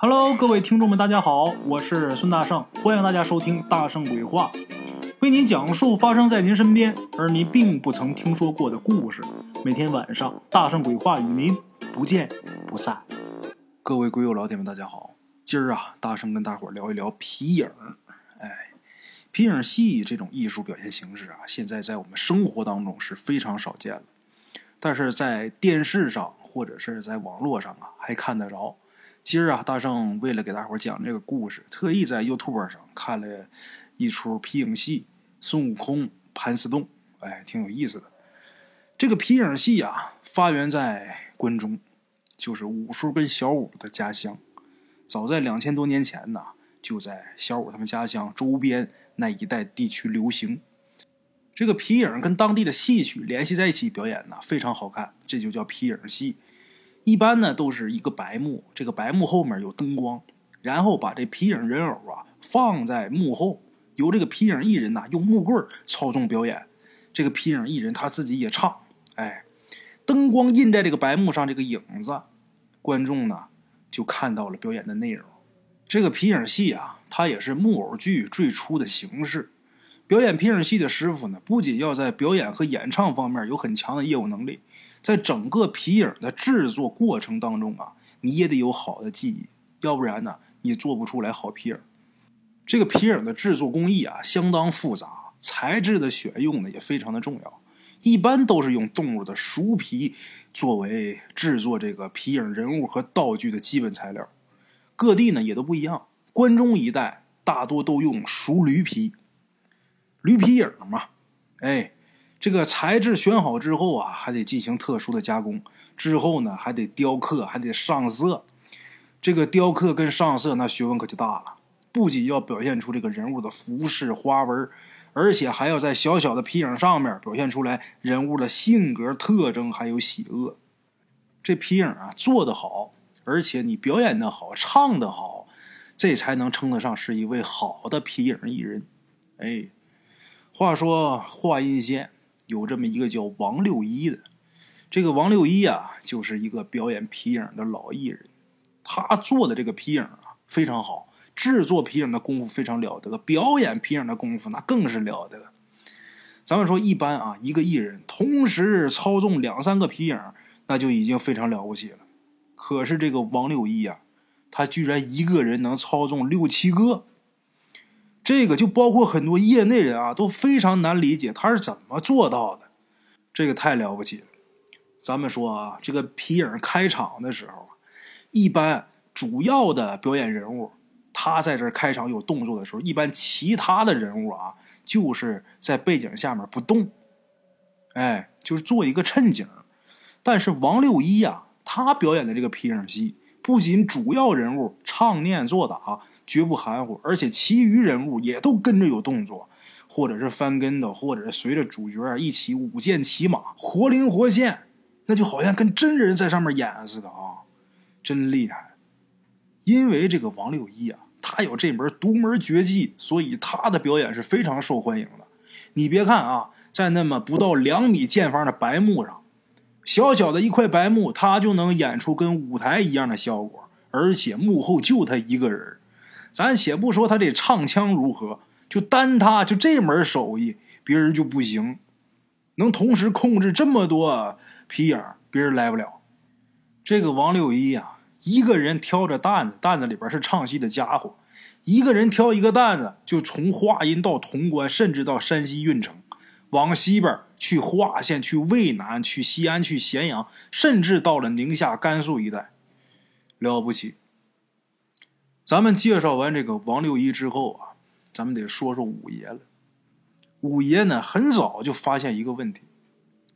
Hello，各位听众们，大家好，我是孙大圣，欢迎大家收听《大圣鬼话》，为您讲述发生在您身边而您并不曾听说过的故事。每天晚上，《大圣鬼话》与您不见不散。各位鬼友老铁们，大家好！今儿啊，大圣跟大伙儿聊一聊皮影。哎，皮影戏这种艺术表现形式啊，现在在我们生活当中是非常少见了，但是在电视上或者是在网络上啊，还看得着。今儿啊，大圣为了给大伙讲这个故事，特意在 YouTube 上看了一出皮影戏《孙悟空盘丝洞》，哎，挺有意思的。这个皮影戏啊，发源在关中，就是五叔跟小五的家乡。早在两千多年前呢，就在小五他们家乡周边那一带地区流行。这个皮影跟当地的戏曲联系在一起表演呢，非常好看，这就叫皮影戏。一般呢都是一个白幕，这个白幕后面有灯光，然后把这皮影人偶啊放在幕后，由这个皮影艺人呐用木棍操纵表演。这个皮影艺人他自己也唱，哎，灯光印在这个白幕上，这个影子，观众呢就看到了表演的内容。这个皮影戏啊，它也是木偶剧最初的形式。表演皮影戏的师傅呢，不仅要在表演和演唱方面有很强的业务能力。在整个皮影的制作过程当中啊，你也得有好的技艺，要不然呢，你做不出来好皮影。这个皮影的制作工艺啊，相当复杂，材质的选用呢也非常的重要。一般都是用动物的熟皮作为制作这个皮影人物和道具的基本材料。各地呢也都不一样，关中一带大多都用熟驴皮，驴皮影嘛，哎。这个材质选好之后啊，还得进行特殊的加工。之后呢，还得雕刻，还得上色。这个雕刻跟上色那学问可就大了。不仅要表现出这个人物的服饰花纹，而且还要在小小的皮影上面表现出来人物的性格特征，还有喜恶。这皮影啊，做得好，而且你表演的好，唱的好，这才能称得上是一位好的皮影艺人。哎，话说话音先。有这么一个叫王六一的，这个王六一啊，就是一个表演皮影的老艺人。他做的这个皮影啊，非常好，制作皮影的功夫非常了得，表演皮影的功夫那更是了得。咱们说一般啊，一个艺人同时操纵两三个皮影，那就已经非常了不起了。可是这个王六一啊，他居然一个人能操纵六七个。这个就包括很多业内人啊都非常难理解他是怎么做到的，这个太了不起了。咱们说啊，这个皮影开场的时候一般主要的表演人物他在这开场有动作的时候，一般其他的人物啊就是在背景下面不动，哎，就是做一个衬景。但是王六一呀，他表演的这个皮影戏，不仅主要人物唱念做打。绝不含糊，而且其余人物也都跟着有动作，或者是翻跟头，或者是随着主角一起舞剑骑马，活灵活现，那就好像跟真人在上面演似的啊，真厉害！因为这个王六一啊，他有这门独门绝技，所以他的表演是非常受欢迎的。你别看啊，在那么不到两米见方的白幕上，小小的一块白幕，他就能演出跟舞台一样的效果，而且幕后就他一个人。咱且不说他这唱腔如何，就单他就这门手艺，别人就不行。能同时控制这么多皮影，别人来不了。这个王六一呀，一个人挑着担子，担子里边是唱戏的家伙，一个人挑一个担子，就从华阴到潼关，甚至到山西运城，往西边去华县、去渭南、去西安、去咸阳，甚至到了宁夏、甘肃一带，了不起。咱们介绍完这个王六一之后啊，咱们得说说五爷了。五爷呢，很早就发现一个问题，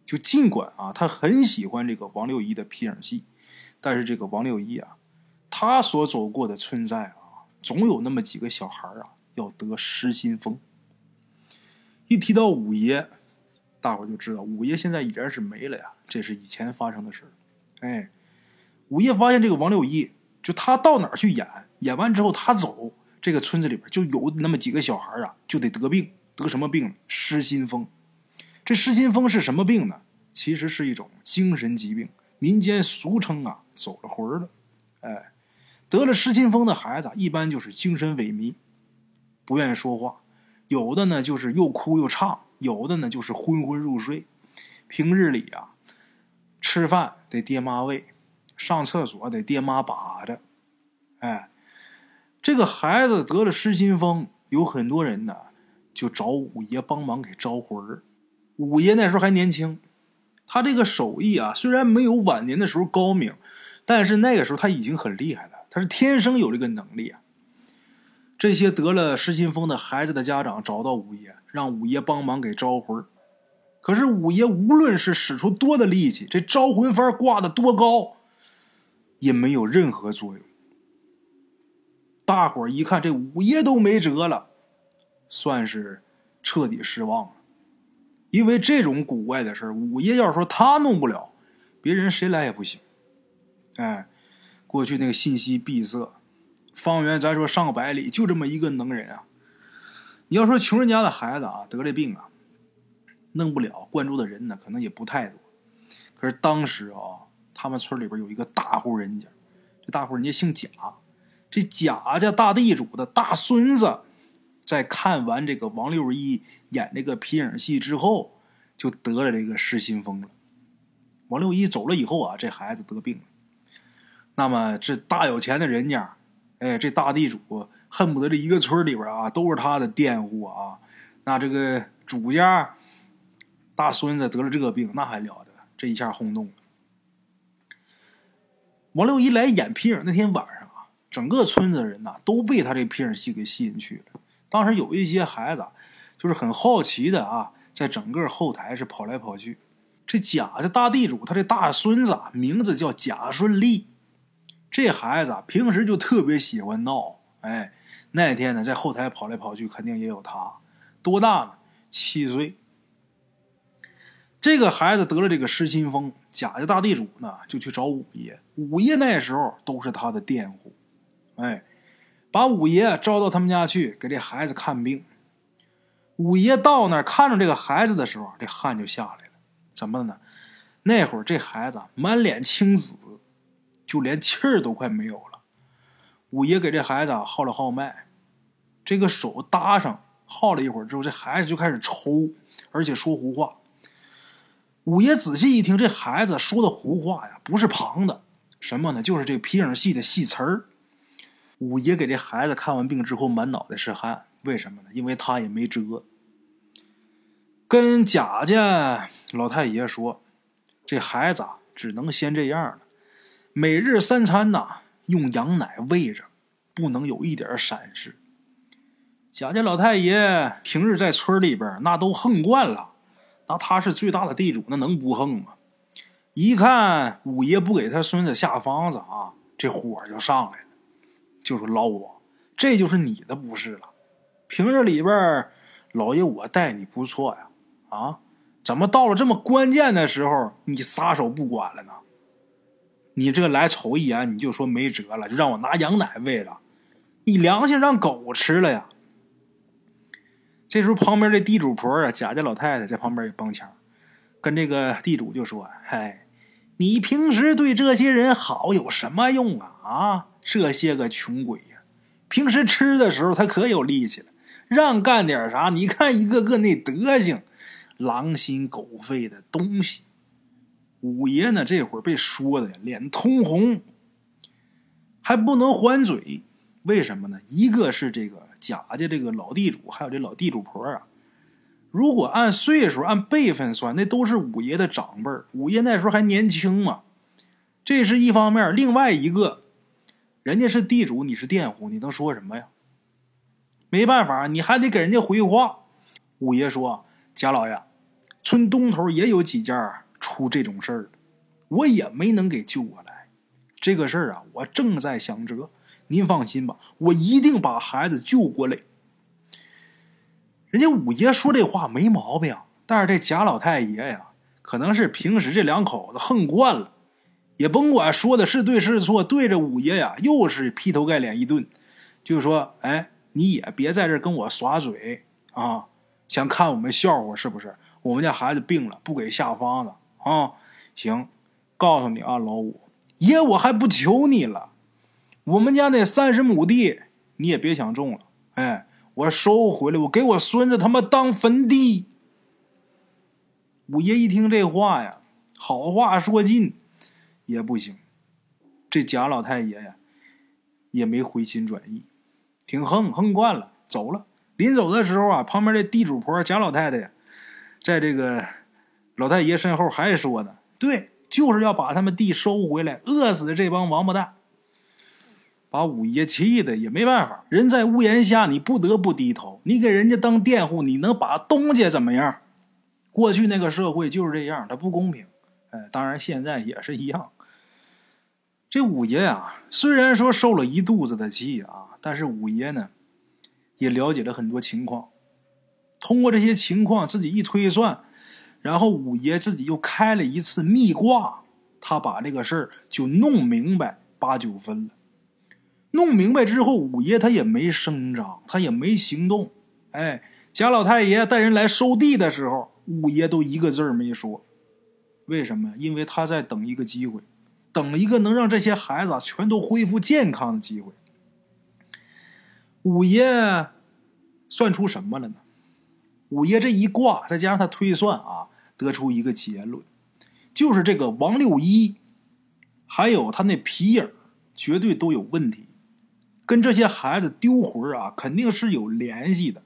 就尽管啊，他很喜欢这个王六一的皮影戏，但是这个王六一啊，他所走过的村寨啊，总有那么几个小孩啊要得失心疯。一提到五爷，大伙就知道五爷现在已然是没了呀，这是以前发生的事哎，五爷发现这个王六一，就他到哪儿去演。演完之后，他走，这个村子里边就有那么几个小孩啊，就得得病，得什么病？失心疯。这失心疯是什么病呢？其实是一种精神疾病，民间俗称啊，走了魂了。哎，得了失心疯的孩子，一般就是精神萎靡，不愿意说话；有的呢就是又哭又唱；有的呢就是昏昏入睡。平日里啊，吃饭得爹妈喂，上厕所得爹妈把着。哎，这个孩子得了失心疯，有很多人呢就找五爷帮忙给招魂儿。五爷那时候还年轻，他这个手艺啊，虽然没有晚年的时候高明，但是那个时候他已经很厉害了。他是天生有这个能力啊！这些得了失心疯的孩子的家长找到五爷，让五爷帮忙给招魂儿。可是五爷无论是使出多的力气，这招魂幡挂的多高，也没有任何作用。大伙儿一看，这五爷都没辙了，算是彻底失望了。因为这种古怪的事五爷要是说他弄不了，别人谁来也不行。哎。过去那个信息闭塞，方圆咱说上百里就这么一个能人啊！你要说穷人家的孩子啊得这病啊，弄不了，关注的人呢可能也不太多。可是当时啊，他们村里边有一个大户人家，这大户人家姓贾，这贾家大地主的大孙子，在看完这个王六一演这个皮影戏之后，就得了这个失心疯了。王六一走了以后啊，这孩子得病了。那么这大有钱的人家，哎，这大地主恨不得这一个村里边啊都是他的佃户啊。那这个主家大孙子得了这个病，那还了得？这一下轰动了。王六一来演皮影那天晚上啊，整个村子的人呐都被他这皮影戏给吸引去了。当时有一些孩子就是很好奇的啊，在整个后台是跑来跑去。这贾家大地主他这大孙子名字叫贾顺利。这孩子啊平时就特别喜欢闹，哎，那天呢在后台跑来跑去，肯定也有他。多大呢？七岁。这个孩子得了这个失心疯，贾家大地主呢就去找五爷。五爷那时候都是他的佃户，哎，把五爷招到他们家去给这孩子看病。五爷到那儿看着这个孩子的时候，这汗就下来了。怎么的呢？那会儿这孩子满脸青紫。就连气儿都快没有了。五爷给这孩子号了号脉，这个手搭上，号了一会儿之后，这孩子就开始抽，而且说胡话。五爷仔细一听，这孩子说的胡话呀，不是旁的，什么呢？就是这皮影戏的戏词儿。五爷给这孩子看完病之后，满脑袋是汗，为什么呢？因为他也没辙。跟贾家老太爷说，这孩子啊只能先这样了。每日三餐呐，用羊奶喂着，不能有一点闪失。贾家老太爷平日在村里边那都横惯了，那他是最大的地主，那能不横吗？一看五爷不给他孙子下方子啊，这火就上来了，就说老五，这就是你的不是了。平日里边老爷我待你不错呀，啊，怎么到了这么关键的时候，你撒手不管了呢？你这来瞅一眼，你就说没辙了，就让我拿羊奶喂了，你良心让狗吃了呀？这时候旁边这地主婆啊，贾家老太太在旁边也帮腔，跟这个地主就说：“嗨，你平时对这些人好有什么用啊？啊，这些个穷鬼呀，平时吃的时候他可有力气了，让干点啥，你看一个个那德行，狼心狗肺的东西。”五爷呢？这会儿被说的脸通红，还不能还嘴，为什么呢？一个是这个贾家这个老地主，还有这老地主婆啊。如果按岁数、按辈分算，那都是五爷的长辈五爷那时候还年轻嘛，这是一方面。另外一个，人家是地主，你是佃户，你能说什么呀？没办法，你还得给人家回话。五爷说：“贾老爷，村东头也有几家。”出这种事儿，我也没能给救过来。这个事儿啊，我正在想辙。您放心吧，我一定把孩子救过来。人家五爷说这话没毛病，但是这贾老太爷呀，可能是平时这两口子横惯了，也甭管说的是对是错，对着五爷呀，又是劈头盖脸一顿，就说：“哎，你也别在这跟我耍嘴啊，想看我们笑话是不是？我们家孩子病了，不给下方子。”啊，行，告诉你啊，老五爷，我还不求你了，我们家那三十亩地你也别想种了，哎，我收回来，我给我孙子他妈当坟地。五爷一听这话呀，好话说尽，也不行。这贾老太爷呀，也没回心转意，挺横横惯了，走了。临走的时候啊，旁边这地主婆贾老太太呀，在这个老太爷身后还说呢：“对，就是要把他们地收回来，饿死这帮王八蛋。”把五爷气的也没办法，人在屋檐下，你不得不低头。你给人家当佃户，你能把东家怎么样？过去那个社会就是这样，它不公平。哎，当然现在也是一样。这五爷啊，虽然说受了一肚子的气啊，但是五爷呢，也了解了很多情况。通过这些情况，自己一推算，然后五爷自己又开了一次密卦，他把这个事儿就弄明白八九分了。弄明白之后，五爷他也没声张，他也没行动。哎，贾老太爷带人来收地的时候。五爷都一个字儿没说，为什么？因为他在等一个机会，等一个能让这些孩子全都恢复健康的机会。五爷算出什么了呢？五爷这一卦，再加上他推算啊，得出一个结论，就是这个王六一，还有他那皮影，绝对都有问题，跟这些孩子丢魂啊，肯定是有联系的。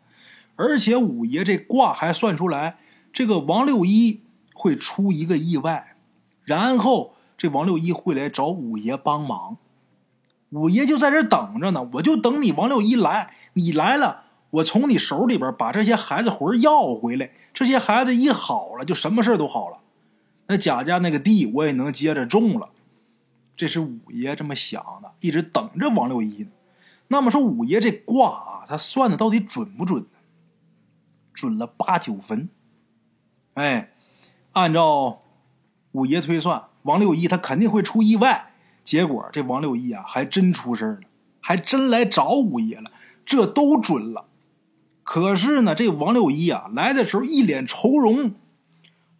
而且五爷这卦还算出来。这个王六一会出一个意外，然后这王六一会来找五爷帮忙，五爷就在这等着呢。我就等你王六一来，你来了，我从你手里边把这些孩子魂要回来。这些孩子一好了，就什么事都好了。那贾家那个地我也能接着种了。这是五爷这么想的，一直等着王六一呢。那么说五爷这卦啊，他算的到底准不准呢？准了八九分。哎，按照五爷推算，王六一他肯定会出意外。结果这王六一啊，还真出事了，还真来找五爷了，这都准了。可是呢，这王六一啊来的时候一脸愁容，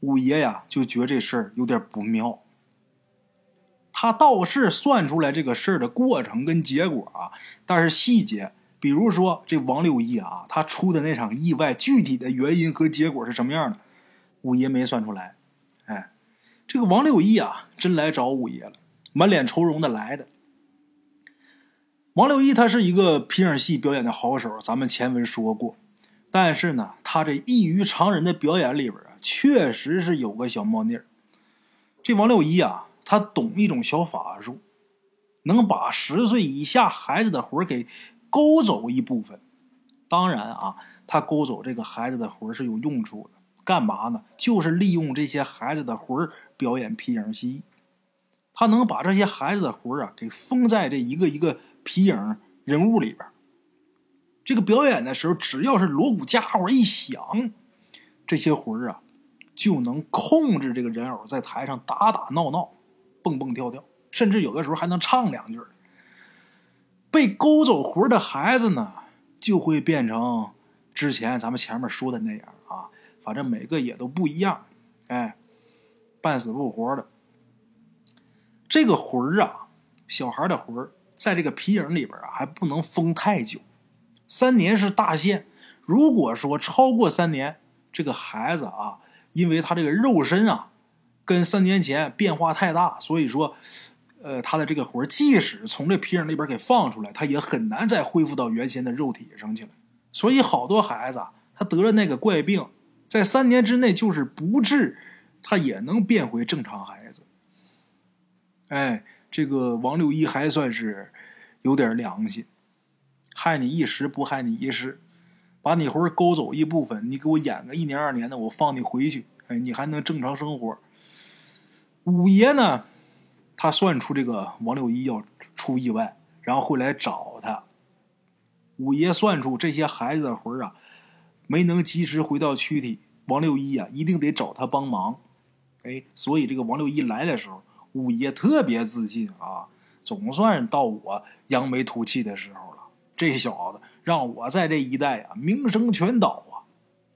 五爷呀就觉这事儿有点不妙。他倒是算出来这个事儿的过程跟结果啊，但是细节，比如说这王六一啊，他出的那场意外，具体的原因和结果是什么样的？五爷没算出来，哎，这个王六一啊，真来找五爷了，满脸愁容的来的。王六一他是一个皮影戏表演的好手，咱们前文说过，但是呢，他这异于常人的表演里边啊，确实是有个小猫腻儿。这王六一啊，他懂一种小法术，能把十岁以下孩子的魂给勾走一部分。当然啊，他勾走这个孩子的魂是有用处的。干嘛呢？就是利用这些孩子的魂儿表演皮影戏。他能把这些孩子的魂儿啊给封在这一个一个皮影人物里边。这个表演的时候，只要是锣鼓家伙一响，这些魂儿啊就能控制这个人偶在台上打打闹闹、蹦蹦跳跳，甚至有的时候还能唱两句。被勾走魂的孩子呢，就会变成之前咱们前面说的那样啊。反正每个也都不一样，哎，半死不活的。这个魂儿啊，小孩的魂儿，在这个皮影里边啊，还不能封太久，三年是大限。如果说超过三年，这个孩子啊，因为他这个肉身啊，跟三年前变化太大，所以说，呃，他的这个魂，即使从这皮影里边给放出来，他也很难再恢复到原先的肉体上去了。所以好多孩子，他得了那个怪病。在三年之内，就是不治，他也能变回正常孩子。哎，这个王六一还算是有点良心，害你一时不害你一世，把你魂勾走一部分，你给我演个一年二年的，我放你回去，哎，你还能正常生活。五爷呢，他算出这个王六一要出意外，然后会来找他。五爷算出这些孩子的魂啊。没能及时回到躯体，王六一啊，一定得找他帮忙。哎，所以这个王六一来的时候，五爷特别自信啊，总算到我扬眉吐气的时候了。这小子让我在这一带啊名声全倒啊，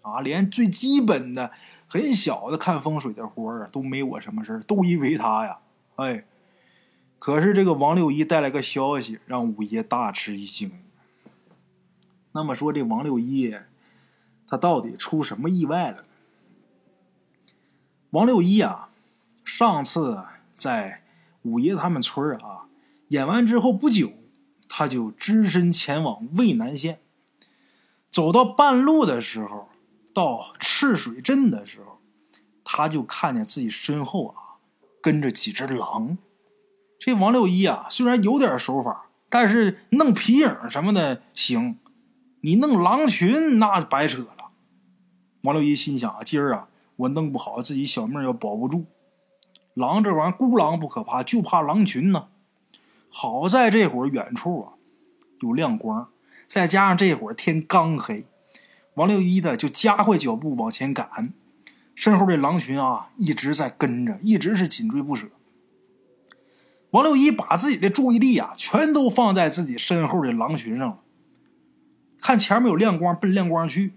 啊，连最基本的很小的看风水的活儿都没我什么事都因为他呀。哎，可是这个王六一带来个消息，让五爷大吃一惊。那么说这王六一，他到底出什么意外了？王六一啊，上次在五爷他们村啊演完之后不久，他就只身前往渭南县。走到半路的时候，到赤水镇的时候，他就看见自己身后啊跟着几只狼。这王六一啊，虽然有点手法，但是弄皮影什么的行，你弄狼群那白扯了。王六一心想啊，今儿啊，我弄不好自己小命要保不住。狼这玩意儿，孤狼不可怕，就怕狼群呢。好在这会儿远处啊有亮光，再加上这会儿天刚黑，王六一的就加快脚步往前赶。身后这狼群啊一直在跟着，一直是紧追不舍。王六一把自己的注意力啊，全都放在自己身后的狼群上了。看前面有亮光，奔亮光去。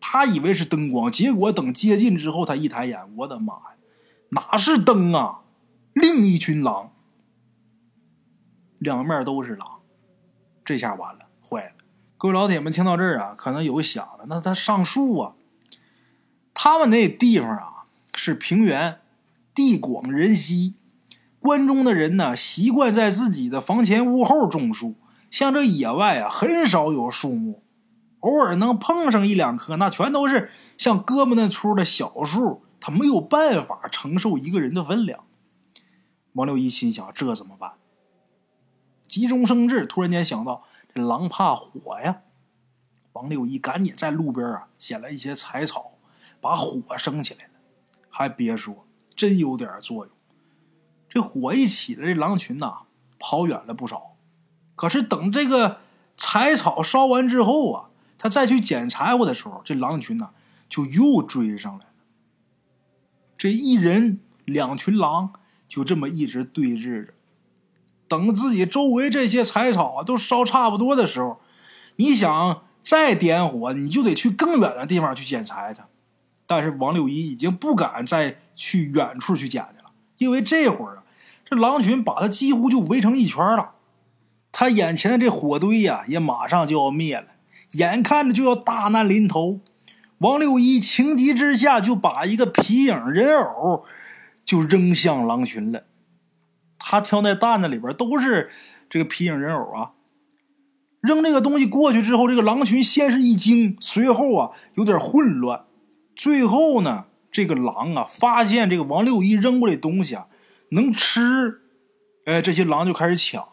他以为是灯光，结果等接近之后，他一抬眼，我的妈呀，哪是灯啊？另一群狼，两面都是狼，这下完了，坏了！各位老铁们听到这儿啊，可能有想的，那他上树啊？他们那地方啊是平原，地广人稀。关中的人呢，习惯在自己的房前屋后种树，像这野外啊，很少有树木，偶尔能碰上一两棵，那全都是像胳膊那粗的小树，他没有办法承受一个人的分量。王六一心想：这怎么办？急中生智，突然间想到，这狼怕火呀。王六一赶紧在路边啊捡了一些柴草，把火生起来了。还别说，真有点作用。这火一起了，这狼群呐跑远了不少。可是等这个柴草烧完之后啊，他再去捡柴火的时候，这狼群呐就又追上来了。这一人两群狼就这么一直对峙着。等自己周围这些柴草啊都烧差不多的时候，你想再点火，你就得去更远的地方去捡柴去。但是王六一已经不敢再去远处去捡去了，因为这会儿啊，这狼群把他几乎就围成一圈了。他眼前的这火堆呀，也马上就要灭了，眼看着就要大难临头。王六一情急之下就把一个皮影人偶就扔向狼群了。他挑那担子里边都是这个皮影人偶啊，扔这个东西过去之后，这个狼群先是一惊，随后啊有点混乱，最后呢，这个狼啊发现这个王六一扔过来东西啊能吃，哎，这些狼就开始抢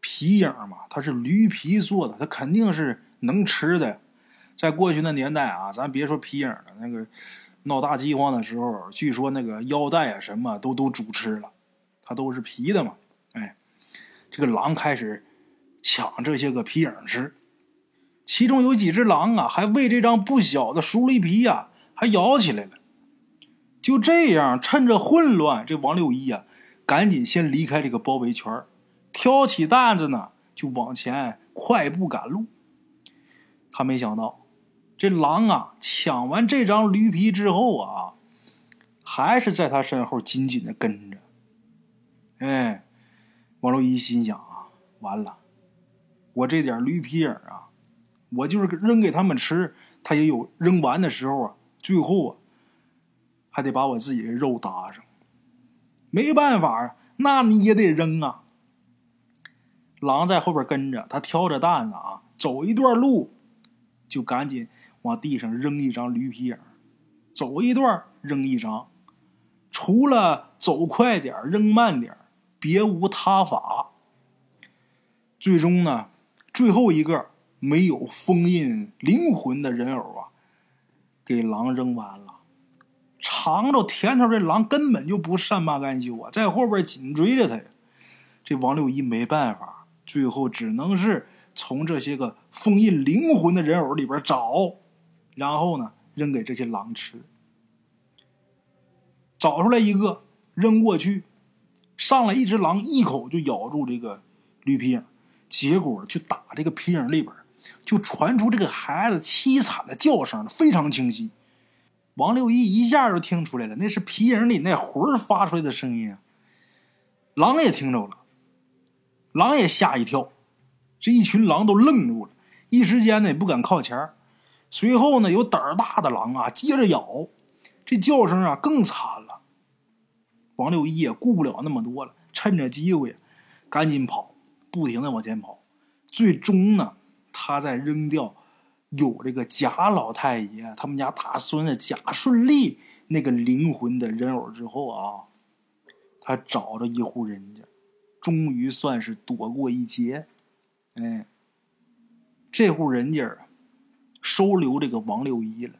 皮影嘛，它是驴皮做的，它肯定是能吃的。在过去那年代啊，咱别说皮影了，那个闹大饥荒的时候，据说那个腰带啊什么都都煮吃了。它都是皮的嘛，哎，这个狼开始抢这些个皮影吃，其中有几只狼啊，还为这张不小的熟驴皮呀，还咬起来了。就这样，趁着混乱，这王六一啊，赶紧先离开这个包围圈，挑起担子呢，就往前快步赶路。他没想到，这狼啊，抢完这张驴皮之后啊，还是在他身后紧紧的跟着。哎，王洛一心想啊，完了，我这点驴皮影啊，我就是扔给他们吃，他也有扔完的时候啊。最后啊，还得把我自己的肉搭上，没办法啊，那你也得扔啊。狼在后边跟着，他挑着担子啊，走一段路，就赶紧往地上扔一张驴皮影，走一段扔一张，除了走快点扔慢点别无他法。最终呢，最后一个没有封印灵魂的人偶啊，给狼扔完了。尝着甜头，这狼根本就不善罢甘休啊，在后边紧追着他呀。这王六一没办法，最后只能是从这些个封印灵魂的人偶里边找，然后呢，扔给这些狼吃。找出来一个，扔过去。上来一只狼，一口就咬住这个驴皮影，结果就打这个皮影里边，就传出这个孩子凄惨的叫声，非常清晰。王六一一下就听出来了，那是皮影里那魂发出来的声音啊！狼也听着了，狼也吓一跳，这一群狼都愣住了，一时间呢也不敢靠前随后呢，有胆儿大的狼啊接着咬，这叫声啊更惨了。王六一也顾不了那么多了，趁着机会赶紧跑，不停的往前跑。最终呢，他在扔掉有这个贾老太爷他们家大孙子贾顺利那个灵魂的人偶之后啊。他找着一户人家，终于算是躲过一劫。哎，这户人家，收留这个王六一了。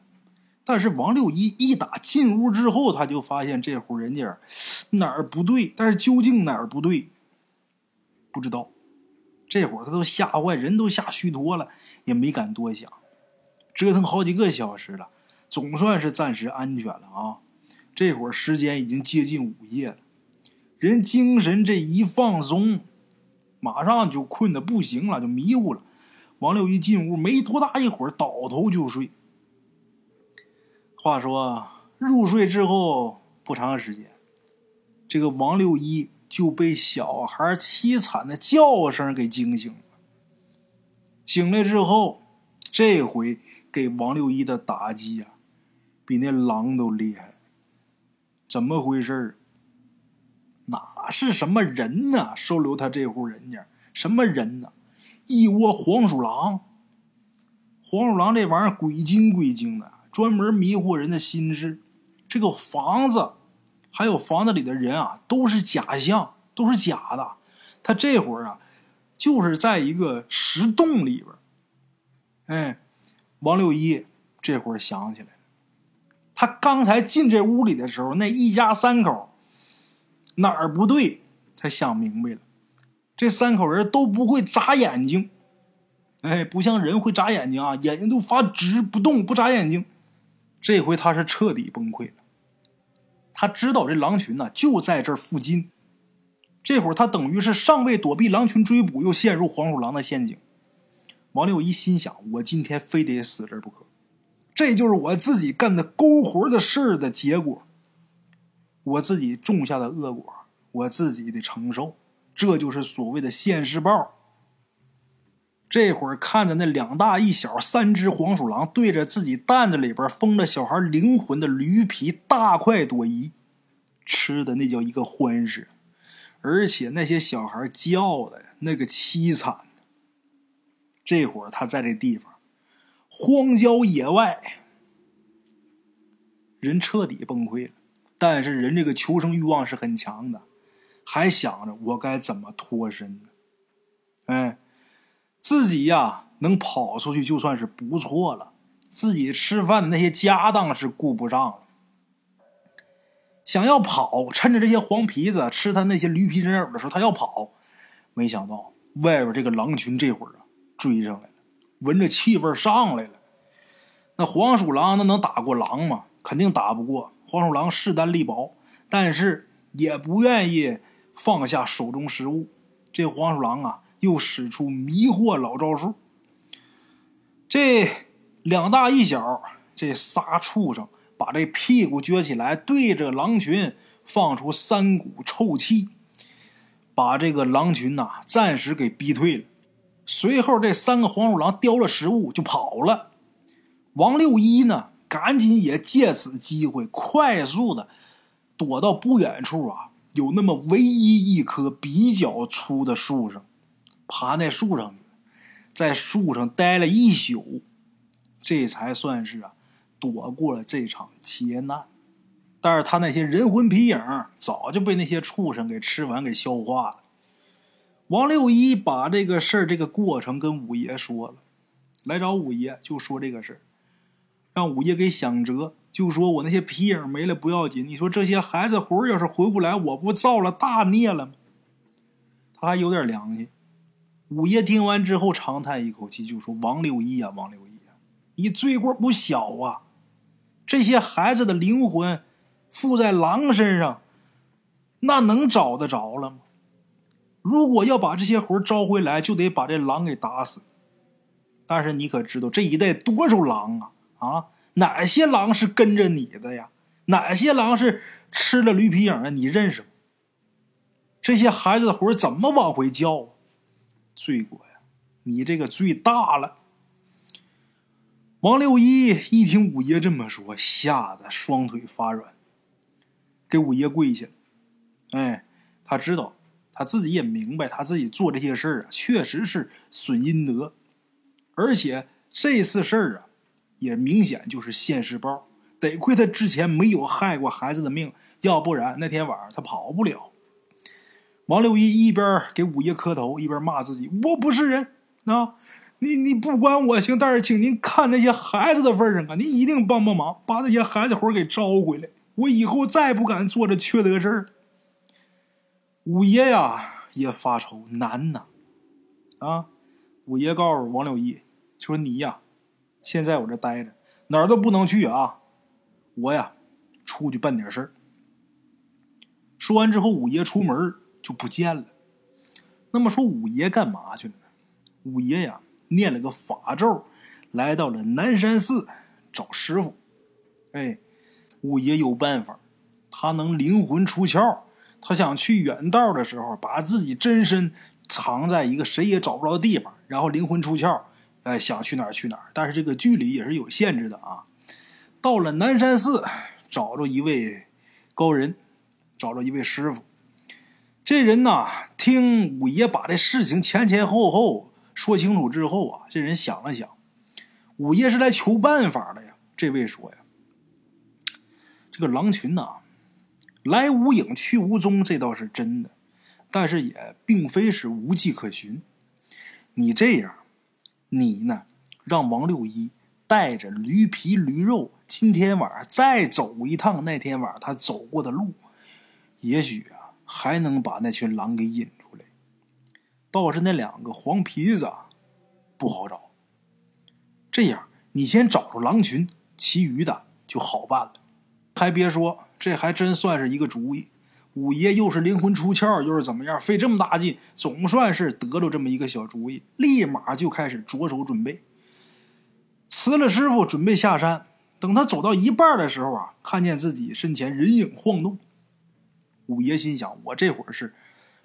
但是王六一一打进屋之后，他就发现这户人家哪儿不对，但是究竟哪儿不对，不知道。这会儿他都吓坏，人都吓虚脱了，也没敢多想。折腾好几个小时了，总算是暂时安全了啊。这会儿时间已经接近午夜了。人精神这一放松，马上就困得不行了，就迷糊了。王六一进屋没多大一会儿，倒头就睡。话说入睡之后不长时间，这个王六一就被小孩凄惨的叫声给惊醒了。醒来之后，这回给王六一的打击呀，比那狼都厉害。怎么回事哪是什么人呢？收留他这户人家，什么人呢？一窝黄鼠狼。黄鼠狼这玩意儿鬼精鬼精的，专门迷惑人的心智。这个房子，还有房子里的人啊，都是假象，都是假的。他这会儿啊，就是在一个石洞里边。哎，王六一这会儿想起来了，他刚才进这屋里的时候，那一家三口。哪儿不对？他想明白了，这三口人都不会眨眼睛，哎，不像人会眨眼睛啊，眼睛都发直不动，不眨眼睛。这回他是彻底崩溃了。他知道这狼群呢就在这附近，这会儿他等于是尚未躲避狼群追捕，又陷入黄鼠狼的陷阱。王六一心想：我今天非得死这不可，这就是我自己干的勾活的事儿的结果。我自己种下的恶果，我自己得承受，这就是所谓的现世报。这会儿看着那两大一小三只黄鼠狼对着自己担子里边封着小孩灵魂的驴皮大快朵颐，吃的那叫一个欢实，而且那些小孩叫的那个凄惨。这会儿他在这地方，荒郊野外，人彻底崩溃了。但是人这个求生欲望是很强的，还想着我该怎么脱身呢？哎，自己呀能跑出去就算是不错了，自己吃饭那些家当是顾不上了。想要跑，趁着这些黄皮子吃他那些驴皮人偶的时候，他要跑，没想到外边这个狼群这会儿啊追上来了，闻着气味上来了。那黄鼠狼那能打过狼吗？肯定打不过。黄鼠狼势单力薄，但是也不愿意放下手中食物。这黄鼠狼啊，又使出迷惑老招数。这两大一小，这仨畜生把这屁股撅起来，对着狼群放出三股臭气，把这个狼群呐暂时给逼退了。随后，这三个黄鼠狼叼了食物就跑了。王六一呢？赶紧也借此机会快速的躲到不远处啊，有那么唯一一棵比较粗的树上，爬那树上去，在树上待了一宿，这才算是啊躲过了这场劫难。但是他那些人魂皮影早就被那些畜生给吃完给消化了。王六一把这个事儿这个过程跟五爷说了，来找五爷就说这个事儿。让五爷给想辙，就说我那些皮影没了不要紧，你说这些孩子魂要是回不来，我不造了大孽了吗？他还有点良心。五爷听完之后长叹一口气，就说：“王六一啊，王六一啊，你罪过不小啊！这些孩子的灵魂附在狼身上，那能找得着了吗？如果要把这些魂招回来，就得把这狼给打死。但是你可知道这一带多少狼啊？”啊，哪些狼是跟着你的呀？哪些狼是吃了驴皮影的？你认识吗？这些孩子的魂怎么往回叫啊？罪过呀！你这个罪大了。王六一一听五爷这么说，吓得双腿发软，给五爷跪下。哎，他知道，他自己也明白，他自己做这些事儿啊，确实是损阴德，而且这次事儿啊，也明显就是现世报。得亏他之前没有害过孩子的命，要不然那天晚上他跑不了。王六一一边给五爷磕头，一边骂自己：“我不是人啊！你你不管我行，但是请您看那些孩子的份上啊，您一定帮帮忙，把那些孩子魂给招回来。我以后再不敢做这缺德事儿。”五爷呀也发愁难呐，啊！五爷告诉王六一说：“你呀，先在我这待着，哪儿都不能去啊！我呀，出去办点事儿。”说完之后，五爷出门就不见了。那么说，五爷干嘛去了呢？五爷呀，念了个法咒，来到了南山寺找师傅。哎，五爷有办法，他能灵魂出窍。他想去远道的时候，把自己真身藏在一个谁也找不着的地方，然后灵魂出窍，哎，想去哪儿去哪儿。但是这个距离也是有限制的啊。到了南山寺，找着一位高人，找着一位师傅。这人呐，听五爷把这事情前前后后说清楚之后啊，这人想了想，五爷是来求办法的呀。这位说呀，这个狼群呐。来无影去无踪，这倒是真的，但是也并非是无迹可寻。你这样，你呢，让王六一带着驴皮驴肉，今天晚上再走一趟那天晚上他走过的路，也许，还能把那群狼给引出来。倒是那两个黄皮子不好找。这样，你先找着狼群，其余的就好办了。还别说。这还真算是一个主意，五爷又是灵魂出窍，又是怎么样，费这么大劲，总算是得了这么一个小主意，立马就开始着手准备。辞了师傅，准备下山。等他走到一半的时候啊，看见自己身前人影晃动。五爷心想：我这会儿是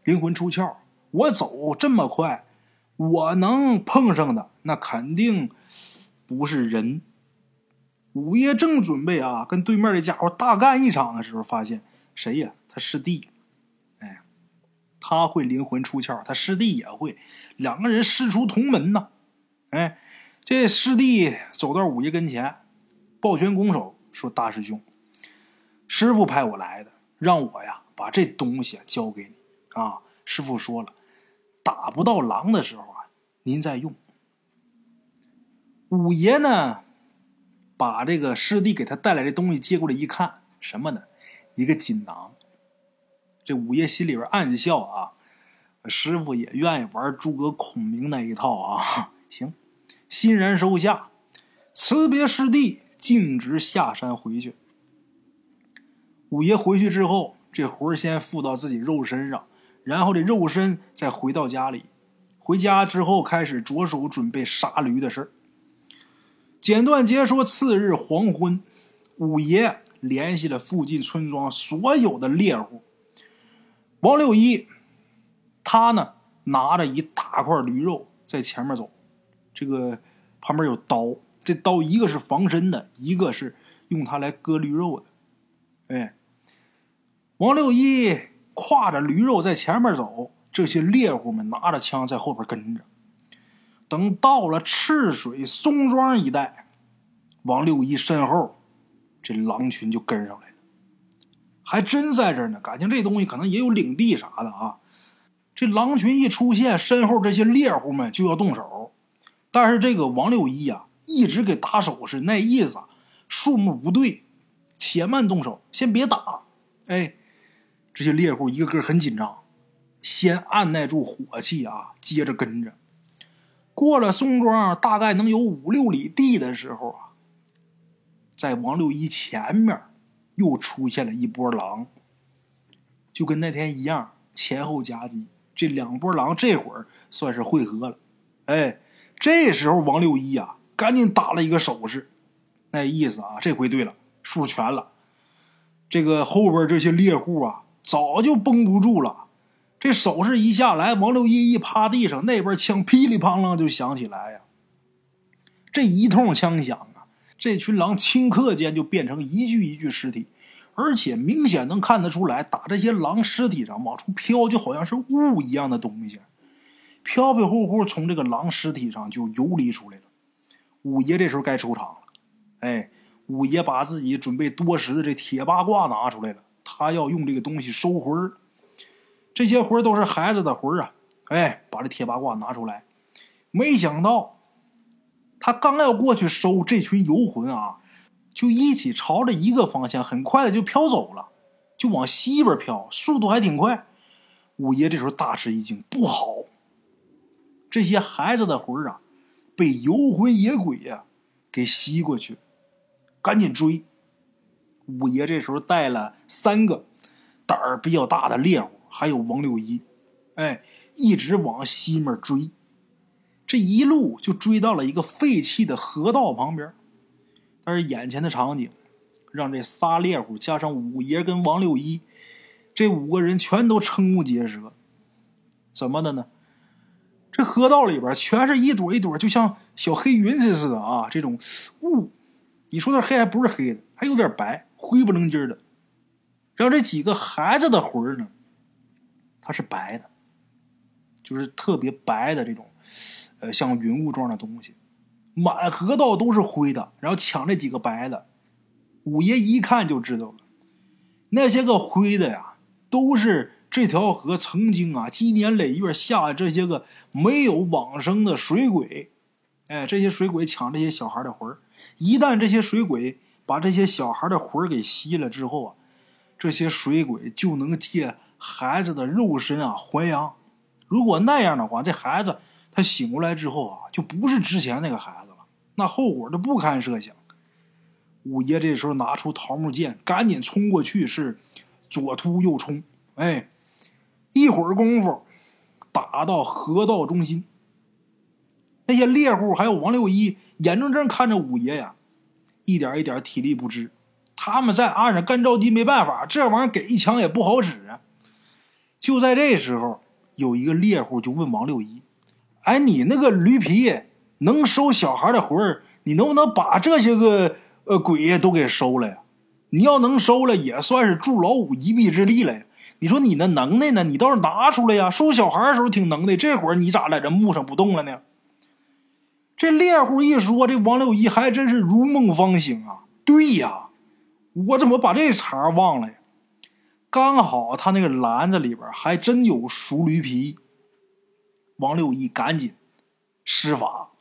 灵魂出窍，我走这么快，我能碰上的那肯定不是人。五爷正准备啊跟对面的家伙大干一场的时候，发现谁呀？他师弟，哎，他会灵魂出窍，他师弟也会，两个人师出同门呐。哎，这师弟走到五爷跟前，抱拳拱手说：“大师兄，师傅派我来的，让我呀把这东西交给你啊。师傅说了，打不到狼的时候啊，您再用。”五爷呢？把这个师弟给他带来的东西接过来一看，什么呢？一个锦囊。这五爷心里边暗笑啊，师傅也愿意玩诸葛孔明那一套啊。行，欣然收下，辞别师弟，径直下山回去。五爷回去之后，这魂先附到自己肉身上，然后这肉身再回到家里。回家之后，开始着手准备杀驴的事儿。简短截说：次日黄昏，五爷联系了附近村庄所有的猎户。王六一，他呢拿着一大块驴肉在前面走，这个旁边有刀，这刀一个是防身的，一个是用它来割驴肉的。哎，王六一挎着驴肉在前面走，这些猎户们拿着枪在后边跟着。等到了赤水松庄一带，王六一身后，这狼群就跟上来了，还真在这儿呢。感情这东西可能也有领地啥的啊。这狼群一出现，身后这些猎户们就要动手，但是这个王六一呀，一直给打手势，那意思数目不对，且慢动手，先别打。哎，这些猎户一个个很紧张，先按耐住火气啊，接着跟着。过了松庄，大概能有五六里地的时候啊，在王六一前面又出现了一波狼，就跟那天一样，前后夹击。这两波狼这会儿算是汇合了。哎，这时候王六一啊，赶紧打了一个手势，那意思啊，这回对了，数全了。这个后边这些猎户啊，早就绷不住了，这手势一下来，王六一一趴地上，那边枪噼里啪啦就响起来呀。这一通枪响啊，这群狼顷刻间就变成一具一具尸体，而且明显能看得出来，打这些狼尸体上往出飘，就好像是雾一样的东西，飘飘忽忽从这个狼尸体上就游离出来了。五爷这时候该出场了，哎，五爷把自己准备多时的这铁八卦拿出来了，他要用这个东西收魂儿。这些魂儿都是孩子的魂儿啊！哎，把这铁八卦拿出来，没想到他刚要过去收这群游魂啊，就一起朝着一个方向，很快的就飘走了，就往西边飘，速度还挺快。五爷这时候大吃一惊，不好！这些孩子的魂儿啊，被游魂野鬼呀给吸过去，赶紧追！五爷这时候带了三个胆儿比较大的猎户。还有王六一，哎，一直往西面追，这一路就追到了一个废弃的河道旁边。但是眼前的场景，让这仨猎户加上五爷跟王六一，这五个人全都瞠目结舌。怎么的呢？这河道里边全是一朵一朵，就像小黑云似的啊！这种雾，你说那黑还不是黑的，还有点白，灰不楞叽的。然后这几个孩子的魂呢？它是白的，就是特别白的这种，呃，像云雾状的东西，满河道都是灰的，然后抢这几个白的，五爷一看就知道了，那些个灰的呀，都是这条河曾经啊积年累月下这些个没有往生的水鬼，哎，这些水鬼抢这些小孩的魂一旦这些水鬼把这些小孩的魂给吸了之后啊，这些水鬼就能借。孩子的肉身啊，还阳。如果那样的话，这孩子他醒过来之后啊，就不是之前那个孩子了，那后果都不堪设想。五爷这时候拿出桃木剑，赶紧冲过去，是左突右冲，哎，一会儿功夫打到河道中心。那些猎户还有王六一眼睁睁看着五爷呀，一点一点体力不支，他们在岸上干着急，没办法，这玩意儿给一枪也不好使啊。就在这时候，有一个猎户就问王六一：“哎，你那个驴皮能收小孩的魂儿，你能不能把这些个呃鬼都给收了呀？你要能收了，也算是助老五一臂之力了呀。你说你那能耐呢？你倒是拿出来呀！收小孩的时候挺能耐，这会儿你咋在这木上不动了呢？”这猎户一说，这王六一还真是如梦方醒啊！对呀，我怎么把这茬忘了呀？刚好他那个篮子里边还真有熟驴皮，王六一赶紧施法，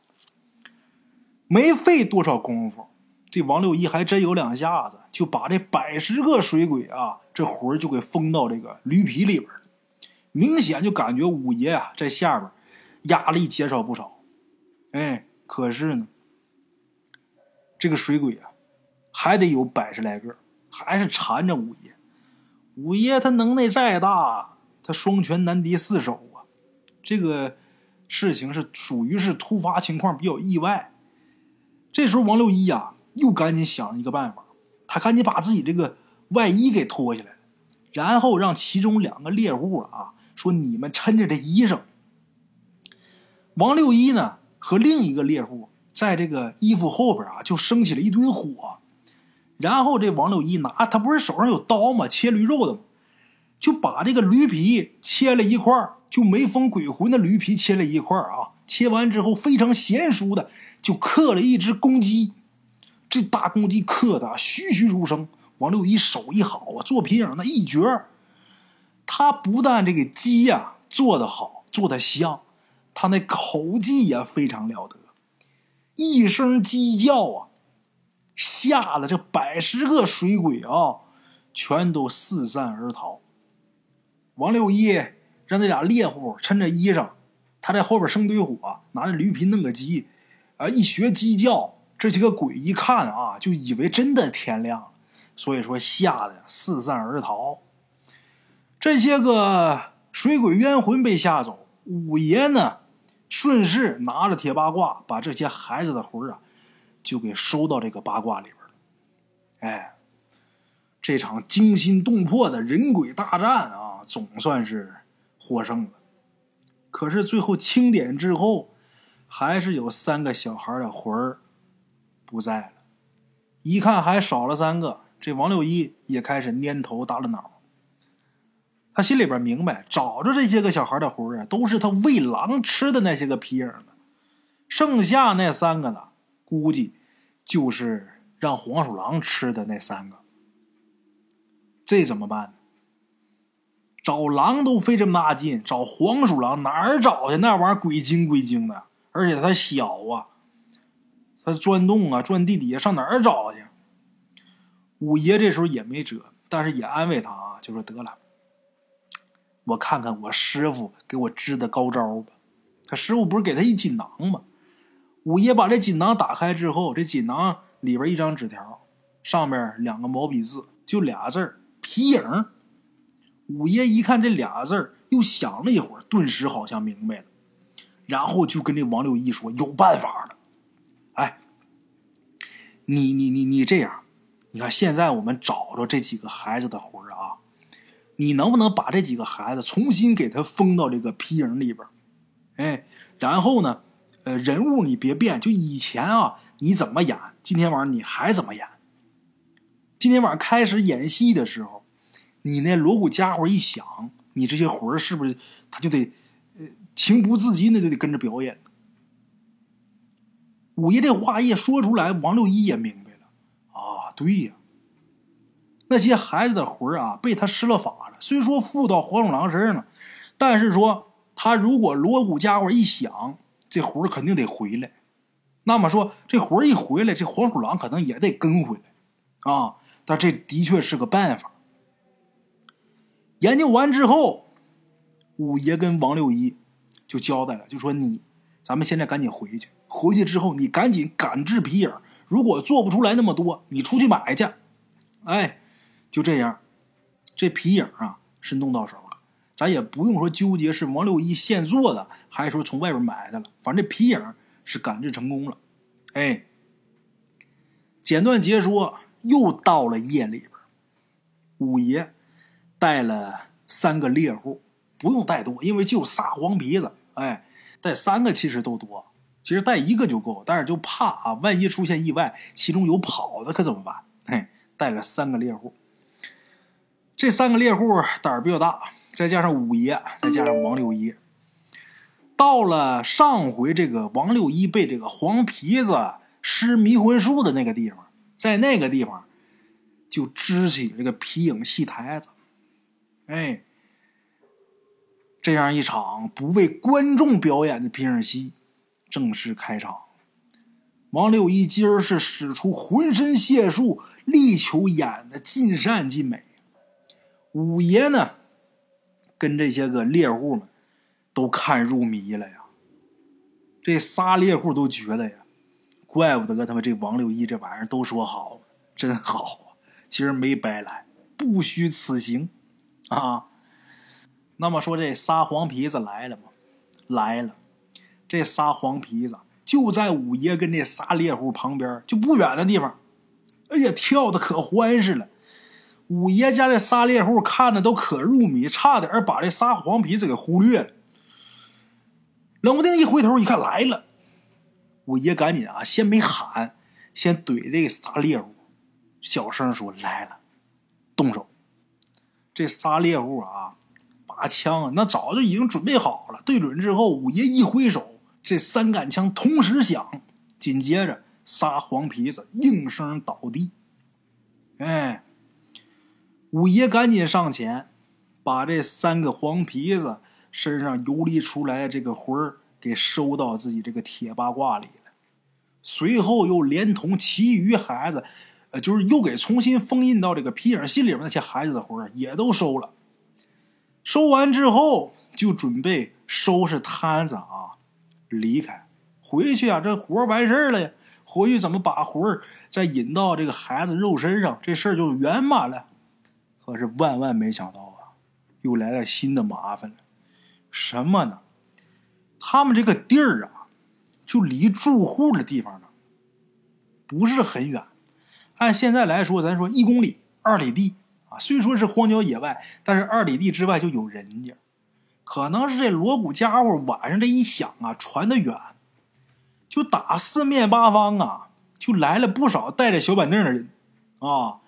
没费多少功夫，这王六一还真有两下子，就把这百十个水鬼啊，这魂就给封到这个驴皮里边明显就感觉五爷啊在下边压力减少不少。哎，可是呢，这个水鬼啊还得有百十来个，还是缠着五爷。五爷他能耐再大，他双拳难敌四手啊！这个事情是属于是突发情况，比较意外。这时候王六一呀，又赶紧想了一个办法，他赶紧把自己这个外衣给脱下来，然后让其中两个猎户啊说：“你们抻着这衣裳。”王六一呢和另一个猎户在这个衣服后边啊就升起了一堆火。然后这王六一拿，他不是手上有刀吗？切驴肉的？就把这个驴皮切了一块就没封鬼魂的驴皮切了一块啊。切完之后，非常娴熟的就刻了一只公鸡。这大公鸡刻的栩栩如生。王六一手艺好啊，做皮影那一绝。他不但这个鸡呀做的好，做的香，他那口技也非常了得。一声鸡叫啊！吓得这百十个水鬼啊，全都四散而逃。王六一让那俩猎户趁着衣裳，他在后边生堆火，拿着驴皮弄个鸡，啊，一学鸡叫，这几个鬼一看啊，就以为真的天亮了，所以说吓得四散而逃。这些个水鬼冤魂被吓走，五爷呢，顺势拿着铁八卦，把这些孩子的魂啊。就给收到这个八卦里边了，哎，这场惊心动魄的人鬼大战啊，总算是获胜了。可是最后清点之后，还是有三个小孩的魂儿不在了。一看还少了三个，这王六一也开始蔫头耷了脑。他心里边明白，找着这些个小孩的魂啊，都是他喂狼吃的那些个皮影子。剩下那三个呢，估计就是让黄鼠狼吃的那三个。这怎么办？找狼都费这么大劲，找黄鼠狼哪儿找去？那玩意儿鬼精鬼精的，而且它小啊，它钻洞啊，钻地底下，上哪儿找去？五爷这时候也没辙，但是也安慰他啊，就说得了，我看看我师傅给我支的高招吧。他师傅不是给他一锦囊吗？五爷把这锦囊打开之后，这锦囊里边一张纸条，上面两个毛笔字，就俩字儿“皮影”。五爷一看这俩字儿，又想了一会儿，顿时好像明白了，然后就跟这王六一说：“有办法了，哎，你你你你这样，你看现在我们找着这几个孩子的魂儿啊，你能不能把这几个孩子重新给他封到这个皮影里边？哎，然后呢，呃，人物你别变，就以前啊你怎么演，今天晚上你还怎么演？今天晚上开始演戏的时候。”你那锣鼓家伙一响，你这些魂儿是不是他就得呃情不自禁的就得跟着表演？五爷这话一说出来，王六一也明白了啊，对呀，那些孩子的魂儿啊被他施了法了，虽说附到黄鼠狼身上了，但是说他如果锣鼓家伙一响，这魂儿肯定得回来。那么说这魂儿一回来，这黄鼠狼可能也得跟回来啊。但这的确是个办法。研究完之后，五爷跟王六一就交代了，就说：“你，咱们现在赶紧回去。回去之后，你赶紧赶制皮影。如果做不出来那么多，你出去买去。哎，就这样，这皮影啊是弄到手了，咱也不用说纠结是王六一现做的，还是说从外边买的了。反正这皮影是赶制成功了。哎，简短截说，又到了夜里边，五爷。”带了三个猎户，不用带多，因为就仨黄皮子。哎，带三个其实都多，其实带一个就够。但是就怕啊，万一出现意外，其中有跑的可怎么办？嘿，带了三个猎户。这三个猎户胆儿比较大，再加上五爷，再加上王六一，到了上回这个王六一被这个黄皮子施迷魂术的那个地方，在那个地方就支起这个皮影戏台子。哎，这样一场不为观众表演的皮影戏正式开场。王六一今儿是使出浑身解数，力求演的尽善尽美。五爷呢，跟这些个猎户们都看入迷了呀。这仨猎户都觉得呀，怪不得他们这王六一这玩意儿都说好，真好啊！今儿没白来，不虚此行。啊，那么说这仨黄皮子来了吗？来了，这仨黄皮子就在五爷跟这仨猎户旁边，就不远的地方。哎呀，跳的可欢实了。五爷家这仨猎户看的都可入迷，差点把这仨黄皮子给忽略了。冷不丁一回头一看来了，五爷赶紧啊，先没喊，先怼这仨猎户，小声说：“来了，动手。”这仨猎户啊，把枪，那早就已经准备好了。对准之后，五爷一挥手，这三杆枪同时响，紧接着仨黄皮子应声倒地。哎，五爷赶紧上前，把这三个黄皮子身上游离出来的这个魂儿给收到自己这个铁八卦里了。随后又连同其余孩子。呃，就是又给重新封印到这个皮影戏里面那些孩子的魂儿也都收了。收完之后，就准备收拾摊子啊，离开，回去啊，这活完事儿了呀。回去怎么把魂儿再引到这个孩子肉身上，这事儿就圆满了。可是万万没想到啊，又来了新的麻烦了。什么呢？他们这个地儿啊，就离住户的地方呢，不是很远。按现在来说，咱说一公里、二里地啊，虽说是荒郊野外，但是二里地之外就有人家。可能是这锣鼓家伙晚上这一响啊，传得远，就打四面八方啊，就来了不少带着小板凳的人啊。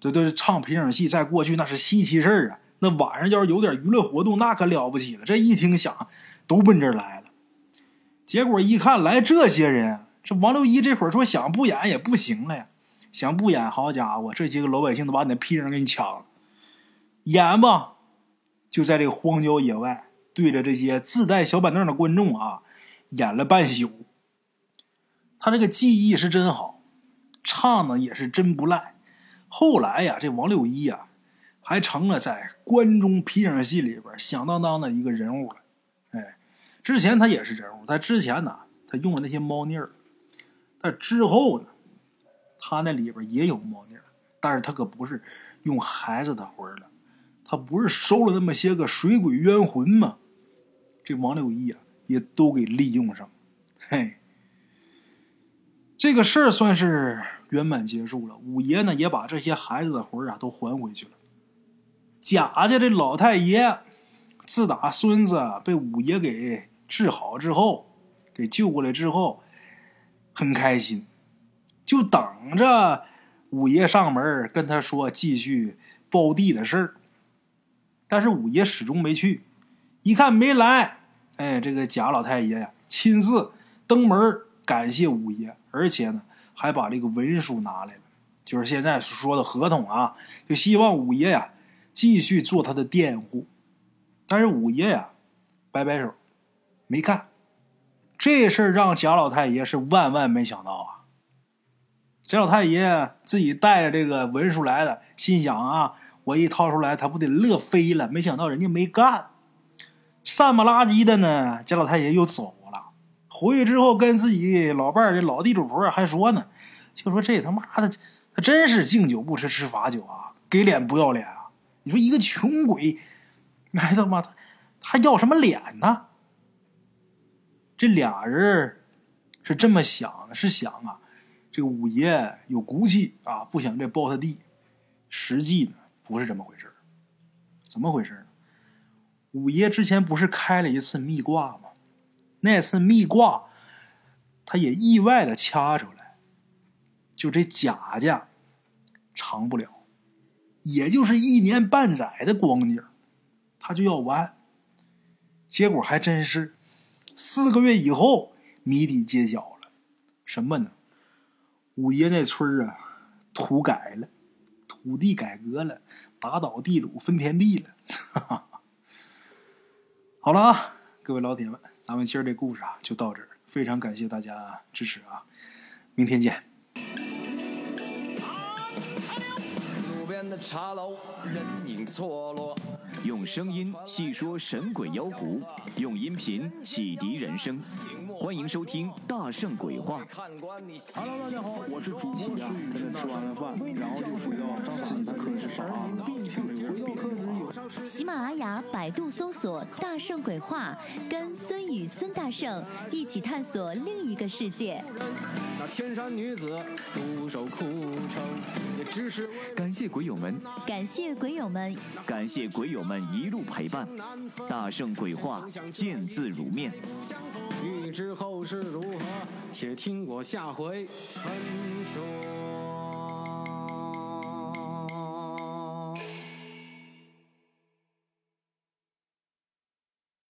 这都是唱皮影戏，在过去那是稀奇事儿啊。那晚上要是有点娱乐活动，那可了不起了。这一听响，都奔这儿来了。结果一看来这些人，这王六一这会儿说想不演也不行了呀。想不演，好家伙，这些个老百姓都把你的皮影给你抢了。演吧，就在这个荒郊野外，对着这些自带小板凳的观众啊，演了半宿。他这个技艺是真好，唱的也是真不赖。后来呀，这王六一呀，还成了在关中皮影戏里边响当当的一个人物了。哎，之前他也是人物，他之前呢，他用了那些猫腻儿，但之后呢，他那里边也有猫腻儿，但是他可不是用孩子的魂儿了，他不是收了那么些个水鬼冤魂吗？这王六一啊，也都给利用上，嘿，这个事儿算是。圆满结束了，五爷呢也把这些孩子的魂啊都还回去了。贾家这老太爷，自打孙子被五爷给治好之后，给救过来之后，很开心，就等着五爷上门跟他说继续包地的事儿。但是五爷始终没去，一看没来，哎，这个贾老太爷呀亲自登门感谢五爷，而且呢。还把这个文书拿来了，就是现在说的合同啊，就希望五爷呀继续做他的佃户。但是五爷呀摆摆手，没干。这事儿让贾老太爷是万万没想到啊！贾老太爷自己带着这个文书来的，心想啊，我一掏出来，他不得乐飞了？没想到人家没干，散不拉几的呢。贾老太爷又走。回去之后，跟自己老伴儿这老地主婆还说呢，就说这他妈的，他真是敬酒不吃吃罚酒啊，给脸不要脸啊！你说一个穷鬼，哎他妈他他要什么脸呢？这俩人是这么想的，是想啊，这个五爷有骨气啊，不想这包他地。实际呢，不是这么回事怎么回事呢？五爷之前不是开了一次密卦吗？那次密卦，他也意外的掐出来，就这贾家长不了，也就是一年半载的光景，他就要完。结果还真是，四个月以后谜底揭晓了，什么呢？五爷那村啊，土改了，土地改革了，打倒地主分田地了。好了啊，各位老铁们。咱们今儿这故事啊，就到这儿。非常感谢大家支持啊！明天见。路边的茶楼，人影错落。用声音细说神鬼妖狐，用音频启迪人生。欢迎收听《大圣鬼话》。Hello，大家好，我是主播孙宇，吃完了饭，然后就回到自己的课室上啊。喜马拉雅、百度搜索“大圣鬼话”，跟孙宇、孙大圣一起探索另一个世界。那天山女子独守空城，也只是感谢鬼友们，感谢鬼友们，感谢鬼友们一路陪伴。大圣鬼话，见字如面。欲知后事如何，且听我下回分说。